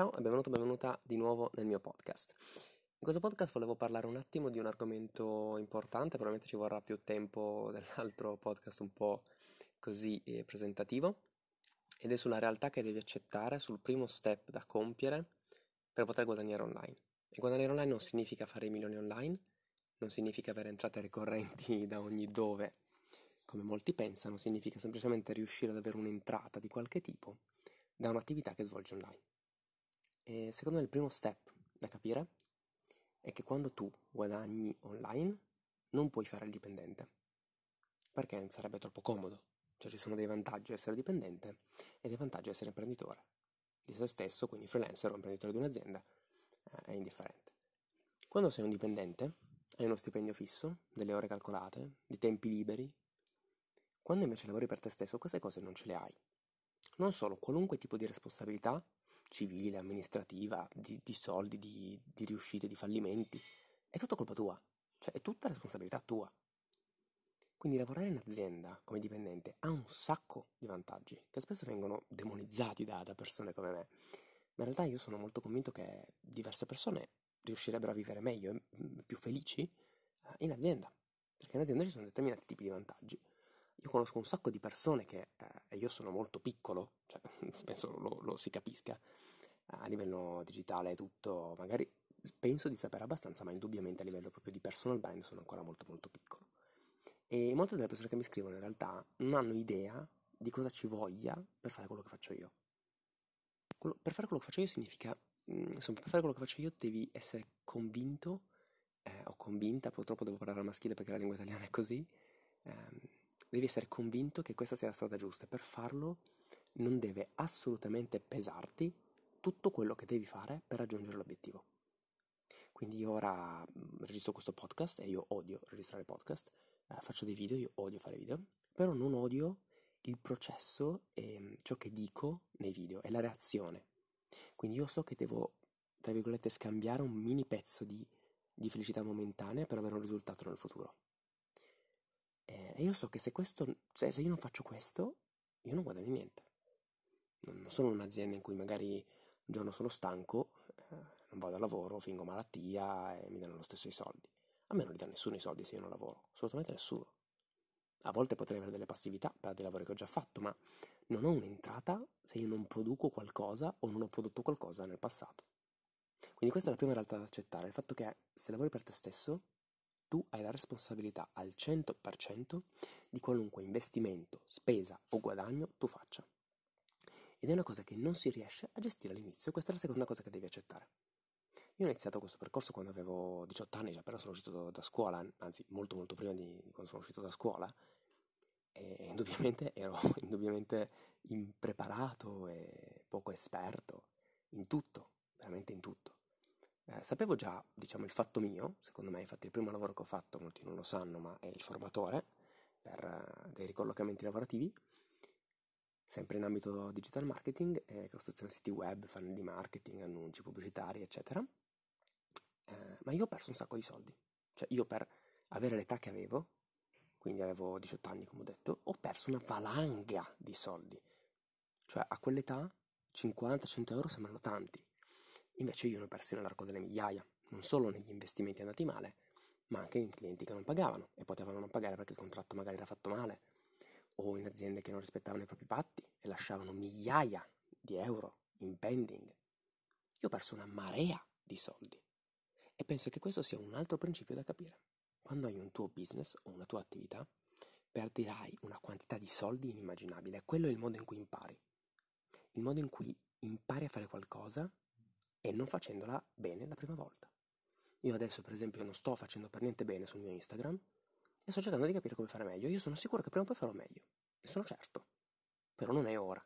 Ciao e benvenuto, benvenuta di nuovo nel mio podcast. In questo podcast volevo parlare un attimo di un argomento importante, probabilmente ci vorrà più tempo dell'altro podcast un po' così eh, presentativo, ed è sulla realtà che devi accettare, sul primo step da compiere per poter guadagnare online. E guadagnare online non significa fare i milioni online, non significa avere entrate ricorrenti da ogni dove, come molti pensano, significa semplicemente riuscire ad avere un'entrata di qualche tipo da un'attività che svolgi online. E secondo me il primo step da capire è che quando tu guadagni online non puoi fare il dipendente, perché sarebbe troppo comodo. Cioè ci sono dei vantaggi a essere dipendente e dei vantaggi a essere imprenditore di se stesso, quindi freelancer o imprenditore di un'azienda, eh, è indifferente. Quando sei un dipendente hai uno stipendio fisso, delle ore calcolate, di tempi liberi. Quando invece lavori per te stesso queste cose non ce le hai. Non solo, qualunque tipo di responsabilità civile, amministrativa, di, di soldi, di, di riuscite, di fallimenti, è tutta colpa tua, cioè è tutta responsabilità tua. Quindi lavorare in azienda come dipendente ha un sacco di vantaggi che spesso vengono demonizzati da, da, persone come me. Ma in realtà io sono molto convinto che diverse persone riuscirebbero a vivere meglio e mm, più felici eh, in azienda. Perché in azienda ci sono determinati tipi di vantaggi. Io conosco un sacco di persone che, eh, e io sono molto piccolo, cioè, penso lo, lo si capisca, a livello digitale tutto, magari penso di sapere abbastanza, ma indubbiamente a livello proprio di personal brand sono ancora molto molto piccolo. E molte delle persone che mi scrivono in realtà non hanno idea di cosa ci voglia per fare quello che faccio io. Quello, per fare quello che faccio io significa, mm, insomma, per fare quello che faccio io devi essere convinto eh, o convinta, purtroppo devo parlare al maschile perché la lingua italiana è così, ehm, devi essere convinto che questa sia la strada giusta. Per farlo non deve assolutamente pesarti tutto quello che devi fare per raggiungere l'obiettivo. Quindi io ora mm, registro questo podcast e io odio registrare podcast, eh, faccio dei video, io odio fare video, però non odio il processo e mm, ciò che dico nei video e la reazione. Quindi io so che devo, tra virgolette, scambiare un mini pezzo di, di felicità momentanea per avere un risultato nel futuro. E io so che se, questo, se, se io non faccio questo, io non guadagno niente. Non sono un'azienda in cui magari un giorno sono stanco, eh, non vado al lavoro, fingo malattia e mi danno lo stesso i soldi. A me non li dà nessuno i soldi se io non lavoro, assolutamente nessuno. A volte potrei avere delle passività per dei lavori che ho già fatto, ma non ho un'entrata se io non produco qualcosa o non ho prodotto qualcosa nel passato. Quindi questa è la prima realtà da accettare, il fatto che se lavori per te stesso, tu hai la responsabilità al 100% di qualunque investimento, spesa o guadagno tu faccia. Ed è una cosa che non si riesce a gestire all'inizio, questa è la seconda cosa che devi accettare. Io ho iniziato questo percorso quando avevo 18 anni, già però sono uscito da, scuola, anzi molto molto prima di, quando sono uscito da scuola, e indubbiamente ero indubbiamente impreparato e poco esperto in tutto, veramente in tutto. Eh, sapevo già, diciamo, il fatto mio, secondo me, infatti il primo lavoro che ho fatto, molti non lo sanno, ma è il formatore per uh, dei ricollocamenti lavorativi, sempre in ambito digital marketing, eh, costruzione siti web, funnel di marketing, annunci pubblicitari, eccetera. Eh, ma io ho perso un sacco di soldi. Cioè io per avere l'età che avevo, quindi avevo 18 anni come ho detto, ho perso una valanga di soldi. Cioè a quell'età 50-100 euro sembrano tanti. Invece io ne ho persi nell'arco delle migliaia, non solo negli investimenti andati male, ma anche in clienti che non pagavano e potevano non pagare perché il contratto magari era fatto male o in aziende che non rispettavano i propri patti e lasciavano migliaia di euro in pending. Io ho perso una marea di soldi e penso che questo sia un altro principio da capire. Quando hai un tuo business o una tua attività, perderai una quantità di soldi inimmaginabile. Quello è il modo in cui impari. Il modo in cui impari a fare qualcosa e non facendola bene la prima volta. Io adesso, per esempio, non sto facendo per niente bene sul mio Instagram e sto cercando di capire come fare meglio. Io sono sicuro che prima o poi farò meglio, ne sono certo, però non è ora.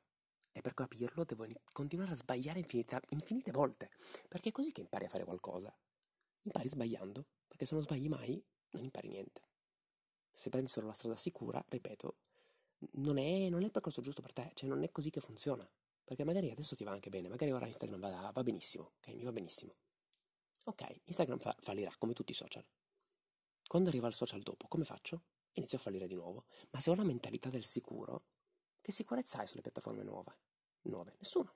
E per capirlo devo continuare a sbagliare infinita, infinite volte, perché è così che impari a fare qualcosa. Impari sbagliando, perché se non sbagli mai, non impari niente. Se prendi solo la strada sicura, ripeto, non è, non è il percorso giusto per te, cioè non è così che funziona. Perché magari adesso ti va anche bene, magari ora Instagram va, va benissimo, ok? Mi va benissimo. Ok, Instagram fa, fallirà come tutti i social. Quando arriva il social dopo, come faccio? Inizio a fallire di nuovo. Ma se ho la mentalità del sicuro, che sicurezza hai sulle piattaforme nuove? Nuove? Nessuno.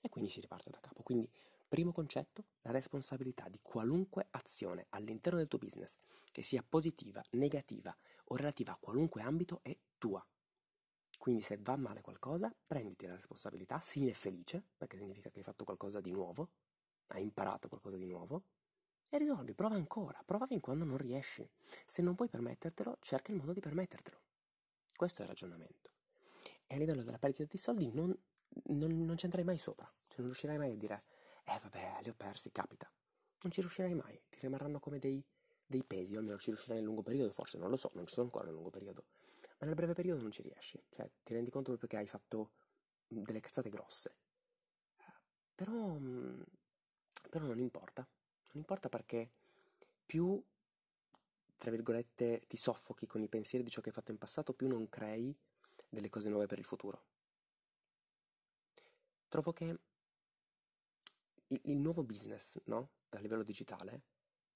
E quindi si riparte da capo. Quindi, primo concetto, la responsabilità di qualunque azione all'interno del tuo business, che sia positiva, negativa o relativa a qualunque ambito, è tua. Quindi se va male qualcosa, prenditi la responsabilità, sii felice, perché significa che hai fatto qualcosa di nuovo, hai imparato qualcosa di nuovo, e risolvi, prova ancora, prova fin quando non riesci. Se non puoi permettertelo, cerca il modo di permettertelo. Questo è il ragionamento. E a livello della perdita di soldi non, non, non ci mai sopra, cioè non riuscirai mai a dire, eh vabbè, li ho persi, capita. Non ci riuscirai mai, ti rimarranno come dei, dei pesi, o almeno ci riuscirai nel lungo periodo, forse non lo so, non ci sono ancora nel lungo periodo, ma nel breve periodo non ci riesci, cioè ti rendi conto proprio che hai fatto delle cazzate grosse. Però, però non importa, non importa perché più, tra virgolette, ti soffochi con i pensieri di ciò che hai fatto in passato, più non crei delle cose nuove per il futuro. Trovo che il, il nuovo business, no? A livello digitale,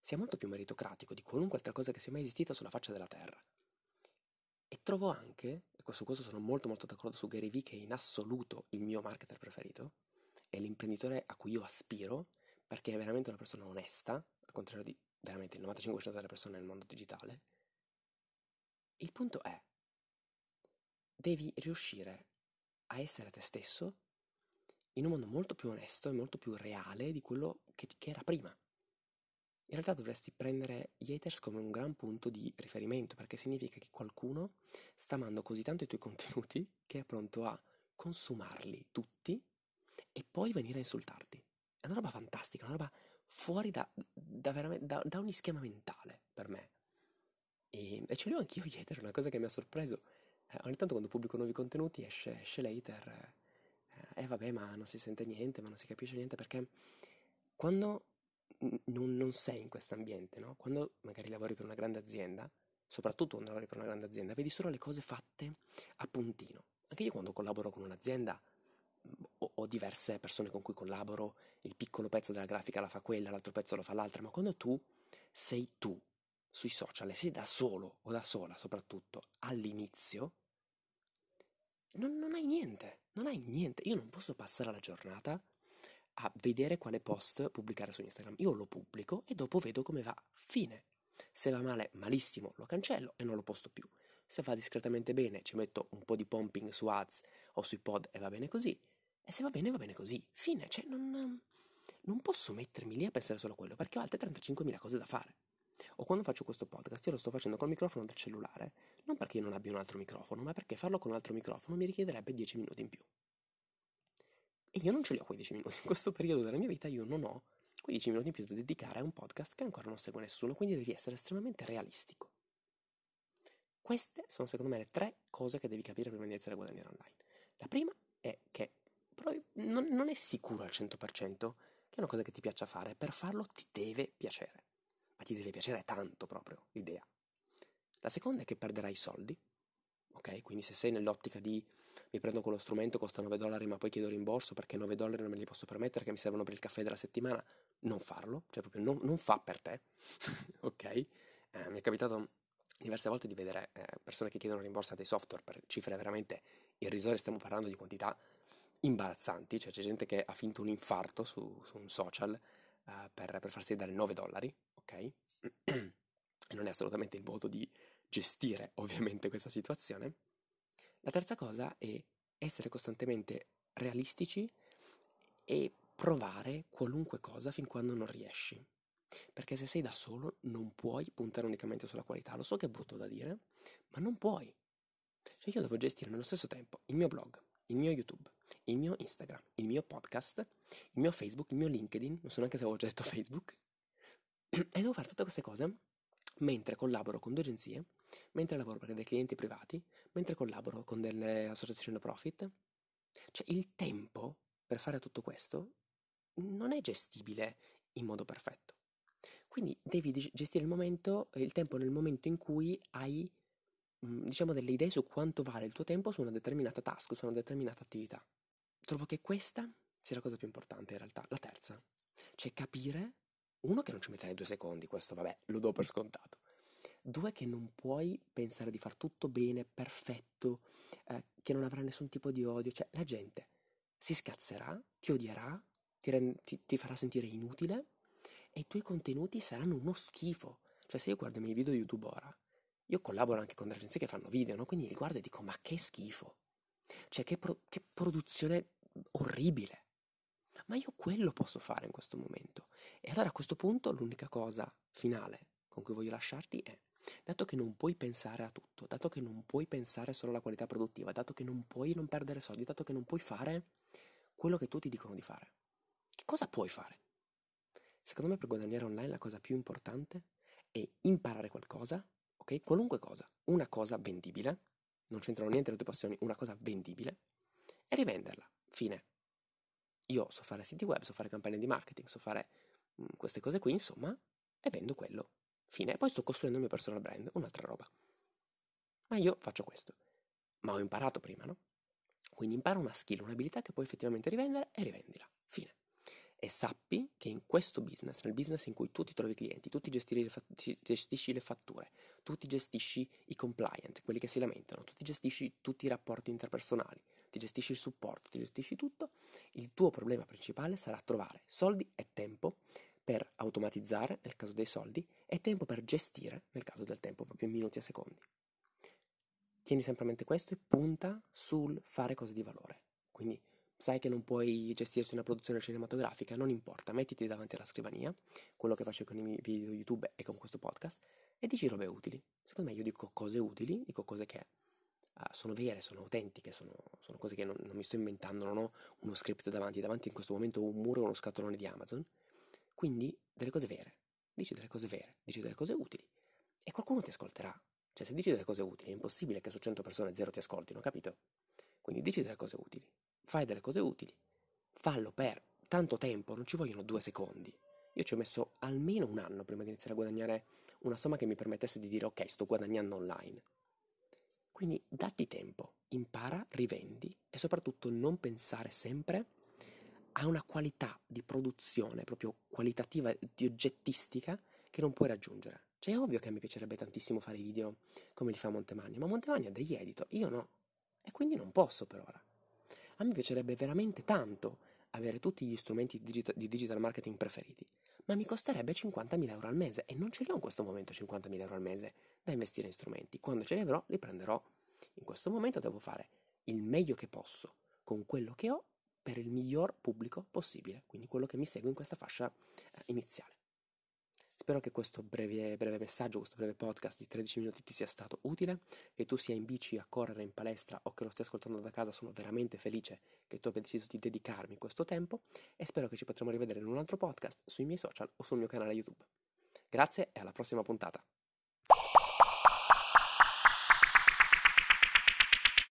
sia molto più meritocratico di qualunque altra cosa che sia mai esistita sulla faccia della Terra. E trovo anche, e su questo sono molto molto d'accordo su Gary Vee, che è in assoluto il mio marketer preferito, è l'imprenditore a cui io aspiro, perché è veramente una persona onesta, al contrario di veramente il 95% delle persone nel mondo digitale. Il punto è, devi riuscire a essere te stesso in un mondo molto più onesto e molto più reale di quello che, che era prima. In realtà dovresti prendere haters come un gran punto di riferimento, perché significa che qualcuno sta amando così tanto i tuoi contenuti che è pronto a consumarli tutti e poi venire a insultarti. È una roba fantastica, una roba fuori da, da, da, da ogni schema mentale per me. E, e ce li ho anch'io hater, una cosa che mi ha sorpreso. Eh, ogni tanto quando pubblico nuovi contenuti esce, esce l'hater, eh, eh vabbè ma non si sente niente, ma non si capisce niente, perché quando non, non sei in questo ambiente, no? Quando magari lavori per una grande azienda, soprattutto quando lavori per una grande azienda, vedi solo le cose fatte a puntino. Anche io quando collaboro con un'azienda ho, ho diverse persone con cui collaboro, il piccolo pezzo della grafica la fa quella, l'altro pezzo lo fa l'altra, ma quando tu sei tu sui social e sei da solo o da sola soprattutto all'inizio, non, non hai niente, non hai niente. Io non posso passare la giornata a vedere quale post pubblicare su Instagram. Io lo pubblico e dopo vedo come va. Fine. Se va male, malissimo, lo cancello e non lo posto più. Se va discretamente bene, ci metto un po' di pumping su ads o sui pod e va bene così. E se va bene, va bene così. Fine. Cioè, non, non posso mettermi lì a pensare solo a quello perché ho altre 35.000 cose da fare. O quando faccio questo podcast, io lo sto facendo col microfono del cellulare, non perché io non abbia un altro microfono, ma perché farlo con un altro microfono mi richiederebbe 10 minuti in più. E io non ce li ho quei 10 minuti. In questo periodo della mia vita io non ho quei 10 minuti in più da dedicare a un podcast che ancora non segue nessuno, quindi devi essere estremamente realistico. Queste sono secondo me le tre cose che devi capire prima di iniziare a guadagnare online. La prima è che non, non è sicuro al 100% che è una cosa che ti piaccia fare, per farlo ti deve piacere, ma ti deve piacere tanto proprio l'idea. La seconda è che perderai soldi, ok? Quindi se sei nell'ottica di mi prendo quello strumento, costa 9 dollari, ma poi chiedo rimborso perché 9 dollari non me li posso permettere, che mi servono per il caffè della settimana, non farlo, cioè proprio non, non fa per te, ok? Eh, mi è capitato diverse volte di vedere eh, persone che chiedono rimborso a dei software per cifre veramente irrisorie, stiamo parlando di quantità imbarazzanti, cioè c'è gente che ha finto un infarto su, su un social uh, per, per, farsi dare 9 dollari, ok? e non è assolutamente il modo di gestire ovviamente questa situazione. La terza cosa è essere costantemente realistici e provare qualunque cosa fin quando non riesci. Perché se sei da solo non puoi puntare unicamente sulla qualità. Lo so che è brutto da dire, ma non puoi. Cioè io devo gestire nello stesso tempo il mio blog, il mio YouTube, il mio Instagram, il mio podcast, il mio Facebook, il mio LinkedIn, non so neanche se avevo già detto Facebook, e devo fare tutte queste cose mentre collaboro con due agenzie mentre lavoro per dei clienti privati, mentre collaboro con delle associazioni no profit. Cioè il tempo per fare tutto questo non è gestibile in modo perfetto. Quindi devi gestire il momento, il tempo nel momento in cui hai, mm, diciamo, delle idee su quanto vale il tuo tempo su una determinata task, su una determinata attività. Trovo che questa sia la cosa più importante in realtà. La terza, cioè capire, uno che non ci metterei due secondi, questo vabbè, lo do per scontato. Due, che non puoi pensare di far tutto bene, perfetto, eh, che non avrà nessun tipo di odio. Cioè, la gente si scazzerà, ti odierà, ti, rend- ti, ti farà sentire inutile e i tuoi contenuti saranno uno schifo. Cioè, se io guardo i miei video YouTube ora, io collaboro anche con delle agenzie che fanno video, no? Quindi li guardo e dico, ma che schifo! Cioè, che, pro- che produzione orribile! Ma io quello posso fare in questo momento. E allora a questo punto l'unica cosa finale con cui voglio lasciarti è, dato che non puoi pensare a tutto, dato che non puoi pensare solo alla qualità produttiva, dato che non puoi non perdere soldi, dato che non puoi fare quello che tutti dicono di fare, che cosa puoi fare? Secondo me per guadagnare online la cosa più importante è imparare qualcosa, ok? Qualunque cosa, una cosa vendibile, non c'entrano niente le tue passioni, una cosa vendibile, e rivenderla. Fine. Io so fare siti web, so fare campagne di marketing, so fare mh, mm, queste cose qui, insomma, e vendo quello. Fine. Poi sto costruendo il mio personal brand, un'altra roba. Ma io faccio questo. Ma ho imparato prima, no? Quindi impara una skill, un'abilità che puoi effettivamente rivendere e rivendila. Fine. E sappi che in questo business, nel business in cui tu ti trovi clienti, tu ti gestisci le fatture, tu ti gestisci i compliant, quelli che si lamentano, tu ti gestisci tutti i rapporti interpersonali, ti gestisci il supporto, ti gestisci tutto, il tuo problema principale sarà trovare soldi e tempo per automatizzare nel caso dei soldi e tempo per gestire nel caso del tempo, proprio in minuti e secondi. Tieni sempre a mente questo e punta sul fare cose di valore. Quindi sai che non puoi gestirti una produzione cinematografica, non importa, mettiti davanti alla scrivania, quello che faccio con i miei video YouTube e con questo podcast, e dici robe utili. Secondo me io dico cose utili, dico cose che uh, sono vere, sono autentiche, sono, sono cose che non, non, mi sto inventando, non ho uno script davanti, davanti in questo momento ho un muro e uno scatolone di Amazon, quindi delle cose vere, dici delle cose vere, dici delle cose utili e qualcuno ti ascolterà. Cioè se dici delle cose utili è impossibile che su 100 persone zero ti ascoltino, capito? Quindi dici delle cose utili, fai delle cose utili, fallo per tanto tempo, non ci vogliono due secondi. Io ci ho messo almeno un anno prima di iniziare a guadagnare una somma che mi permettesse di dire ok, sto guadagnando online. Quindi datti tempo, impara, rivendi e soprattutto non pensare sempre a una qualità di produzione proprio qualitativa, di oggettistica che non puoi raggiungere. Cioè è ovvio che a me piacerebbe tantissimo fare i video come li fa Montemagno, ma Montemagno ha degli editor, io no. E quindi non posso per ora. A me piacerebbe veramente tanto avere tutti gli strumenti di digital, di digital marketing preferiti, ma mi costerebbe 50.000 euro al mese e non ce li ho in questo momento 50.000 euro al mese da investire in strumenti. Quando ce li avrò, li prenderò. In questo momento devo fare il meglio che posso con quello che ho per il miglior pubblico possibile, quindi quello che mi segue in questa fascia eh, iniziale. Spero che questo breve, breve, messaggio, questo breve podcast di 13 minuti ti sia stato utile, che tu sia in bici, a correre, in palestra o che lo stia ascoltando da casa, sono veramente felice che tu abbia deciso di dedicarmi questo tempo e spero che ci potremo rivedere in un altro podcast sui miei social o sul mio canale YouTube. Grazie e alla prossima puntata.